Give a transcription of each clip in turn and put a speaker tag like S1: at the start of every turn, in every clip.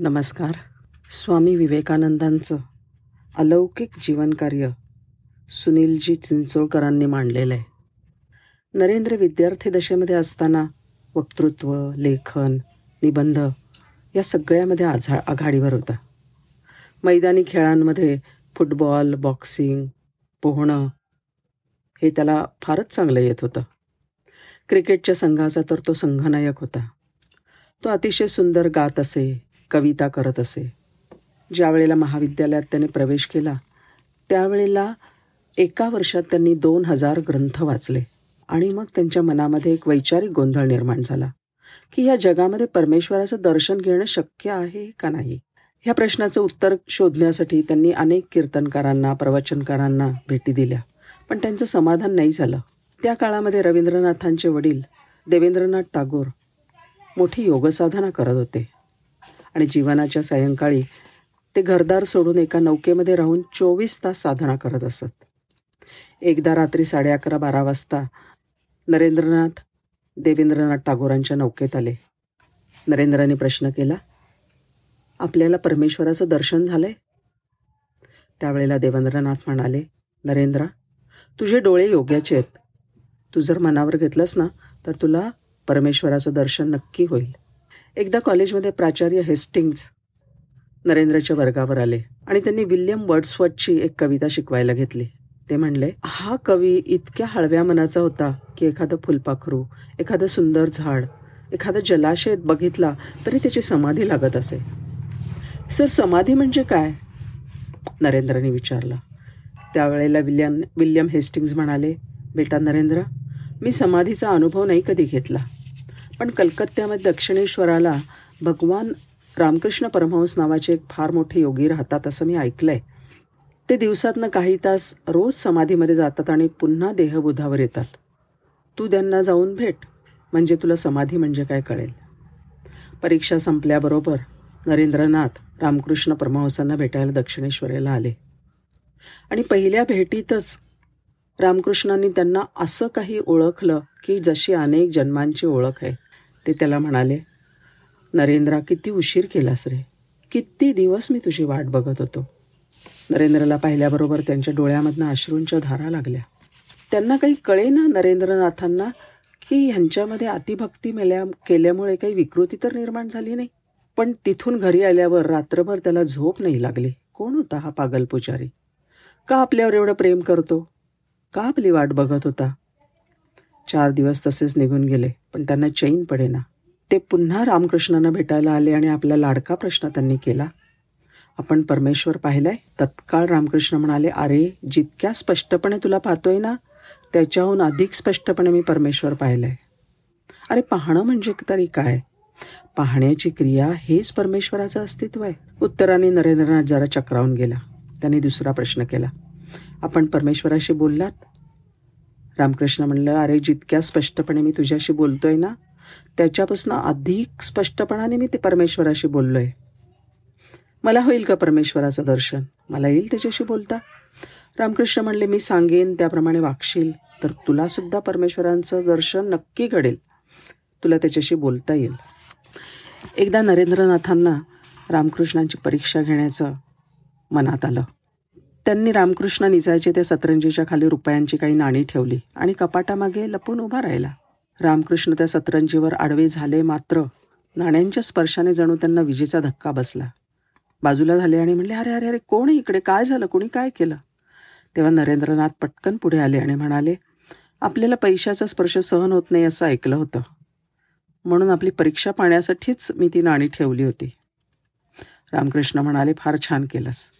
S1: नमस्कार. स्वामी विवेकानंदांचं अलौकिक जीवनकार्य सुनीलजी चिंचोळकरांनी मांडलेलं आहे. नरेंद्र विद्यार्थी दशेमध्ये असताना वक्तृत्व लेखन निबंध या सगळ्यामध्ये आझा आघाडीवर होता. मैदानी खेळांमध्ये फुटबॉल बॉक्सिंग पोहणं हे त्याला फारच चांगलं येत होतं. क्रिकेटच्या संघाचा तर तो संघनायक होता. तो अतिशय सुंदर गात असे कविता करत असे. ज्या वेळेला महाविद्यालयात त्याने प्रवेश केला त्यावेळेला एका वर्षात त्यांनी दोन हजार ग्रंथ वाचले आणि मग त्यांच्या मनामध्ये एक वैचारिक गोंधळ निर्माण झाला की या जगामध्ये परमेश्वराचं दर्शन घेणं शक्य आहे का नाही? ह्या प्रश्नाचं उत्तर शोधण्यासाठी त्यांनी अनेक कीर्तनकारांना प्रवचनकारांना भेटी दिल्या पण त्यांचं समाधान नाही झालं. त्या काळामध्ये रवींद्रनाथांचे वडील देवेंद्रनाथ टागोर मोठी योगसाधना करत होते. आणि जीवनाच्या सायंकाळी ते घरदार सोडून एका नौकेमध्ये राहून चोवीस तास साधना करत असत. एकदा रात्री साडे अकरा बारा वाजता नरेंद्रनाथ देवेंद्रनाथ टागोरांच्या नौकेत आले. नरेंद्राने प्रश्न केला आपल्याला परमेश्वराचं दर्शन झालंय? त्यावेळेला देवेंद्रनाथ म्हणाले नरेंद्र तुझे डोळे योग्याचे आहेत. तू जर मनावर घेतलंस ना तर तुला परमेश्वराचं दर्शन नक्की होईल. एकदा कॉलेजमध्ये प्राचार्य हेस्टिंग्ज नरेंद्रच्या वर्गावर आले आणि त्यांनी विल्यम वर्ड्सवर्थची एक कविता शिकवायला घेतली. ते म्हणले हा कवी इतक्या हळव्या मनाचा होता की एखादं फुलपाखरू एखादं सुंदर झाड एखादं जलाशय बघितला तरी त्याची समाधी लागत असे. सर समाधी म्हणजे काय? नरेंद्रने विचारलं. त्यावेळेला विल्यम विल्यम हेस्टिंग्ज म्हणाले बेटा नरेंद्र मी समाधीचा अनुभव नाही कधी घेतला. पण कलकत्त्यामध्ये दक्षिणेश्वराला भगवान रामकृष्ण परमहंस नावाचे एक फार मोठे योगी राहतात असं मी ऐकलं आहे ते दिवसातनं काही तास रोज समाधीमध्ये जातात आणि पुन्हा देहबोधावर येतात. तू त्यांना जाऊन भेट म्हणजे तुला समाधी म्हणजे काय कळेल? परीक्षा संपल्याबरोबर नरेंद्रनाथ रामकृष्ण परमहंसांना भेटायला दक्षिणेश्वरेला आले. आणि पहिल्या भेटीतच रामकृष्णांनी त्यांना असं काही ओळखलं की जशी अनेक जन्मांची ओळख आहे. ते त्याला म्हणाले नरेंद्रा किती उशीर केलास रे? किती दिवस मी तुझी वाट बघत होतो. नरेंद्रला पाहिल्याबरोबर त्यांच्या डोळ्यामधनं अश्रूंच्या धारा लागल्या. त्यांना काही कळे ना नरेंद्रनाथांना की ह्यांच्यामध्ये अतिभक्ती मेल्या केल्यामुळे काही विकृती तर निर्माण झाली नाही. पण तिथून घरी आल्यावर रात्रभर त्याला झोप नाही लागली. कोण होता हा पागल पुजारी? का आपल्यावर एवढं प्रेम करतो? का आपली वाट बघत होता? चार दिवस तसेच निघून गेले पण त्यांना चैन पडेना. ते पुन्हा रामकृष्णांना भेटायला आले आणि आपला लाडका प्रश्न त्यांनी केला. आपण परमेश्वर पाहिलाय? तत्काळ रामकृष्ण म्हणाले अरे जितक्या स्पष्टपणे तुला पाहतोय ना त्याच्याहून अधिक स्पष्टपणे मी परमेश्वर पाहिलंय. अरे पाहणं म्हणजे तरी काय? पाहण्याची क्रिया हेच परमेश्वराचं अस्तित्व आहे. उत्तराने नरेंद्रनाथ जरा चक्रावून गेला. त्यांनी दुसरा प्रश्न केला. आपण परमेश्वराशी बोललात? रामकृष्ण म्हणलं अरे जितक्या स्पष्टपणे मी तुझ्याशी बोलतोय ना त्याच्यापासून अधिक स्पष्टपणाने मी ते परमेश्वराशी बोललोय. मला होईल का परमेश्वराचं दर्शन? मला येईल त्याच्याशी बोलता? रामकृष्ण म्हणले मी सांगेन त्याप्रमाणे वागशील तर तुलासुद्धा परमेश्वरांचं दर्शन नक्की घडेल. तुला त्याच्याशी बोलता येईल. एकदा नरेंद्रनाथांना रामकृष्णांची परीक्षा घेण्याचं मनात आलं. त्यांनी रामकृष्ण निजायचे त्या सतरंजीच्या खाली रुपयांची काही नाणी ठेवली आणि कपाटामागे लपून उभा राहिला. रामकृष्ण त्या सतरंजीवर आडवे झाले मात्र नाण्यांच्या स्पर्शाने जणू त्यांना विजेचा धक्का बसला. बाजूला झाले आणि म्हणले अरे अरे अरे कोण इकडे? काय झालं? कोणी काय केलं? तेव्हा नरेंद्रनाथ पटकन पुढे आले आणि म्हणाले आपल्याला पैशाचा स्पर्श सहन होत नाही असं ऐकलं होतं. म्हणून आपली परीक्षा पाण्यासाठीच मी ती नाणी ठेवली होती. रामकृष्ण म्हणाले फार छान केलंस.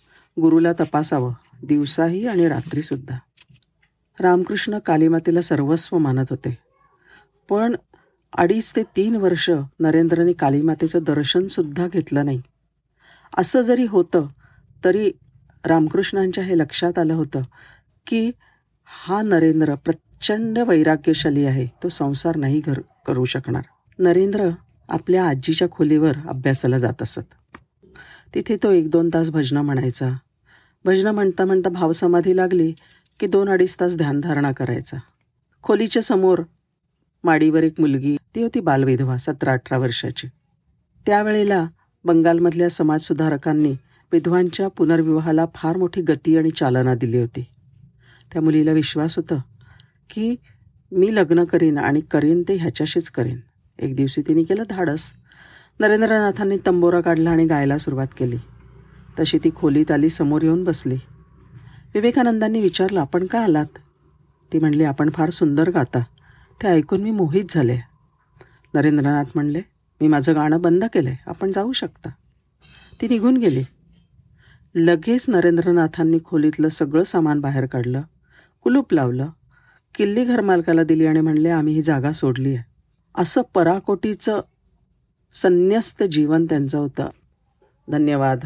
S1: गुरुला तपासावं. दिवसाही आणि रात्रीसुद्धा रामकृष्ण कालीमातेला सर्वस्व मानत होते. पण अडीच ते तीन वर्ष नरेंद्रने कालीमातेचं दर्शनसुद्धा घेतलं नाही. असं जरी होतं तरी रामकृष्णांच्या हे लक्षात आलं होतं की हा नरेंद्र प्रचंड वैराग्यशाली आहे तो संसार नाही घर करू शकणार. नरेंद्र आपल्या आजीच्या खोलीवर अभ्यासाला जात असत. तिथे तो एक दोन तास भजनं म्हणायचा भजनं म्हणता म्हणता भावसमाधी लागली की दोन अडीच तास ध्यानधारणा करायचा. खोलीच्या समोर माडीवर एक मुलगी ती होती बालविधवा सतरा अठरा वर्षाची. त्यावेळेला बंगालमधल्या समाजसुधारकांनी विधवांच्या पुनर्विवाहाला फार मोठी गती आणि चालना दिली होती. त्या मुलीला विश्वास होतं की मी लग्न करीन आणि करीन ते ह्याच्याशीच करीन. एक दिवशी तिने केलं धाडस. नरेंद्रनाथांनी तंबोरा काढला आणि गायला सुरुवात केली. तशी ती खोलीत आली समोर येऊन बसली. विवेकानंदांनी विचारलं आपण का आलात? ती म्हणली आपण फार सुंदर गाता. ते ऐकून मी मोहित झाले. नरेंद्रनाथ म्हणले मी माझं गाणं बंद केलं आहे आपण जाऊ शकता. ती निघून गेली. लगेच नरेंद्रनाथांनी खोलीतलं सगळं सामान बाहेर काढलं कुलूप लावलं किल्ली घरमालकाला दिली आणि म्हणले आम्ही ही जागा सोडली आहे असं पराकोटीचं संन्यस्त जीवन त्यांचं होतं. धन्यवाद.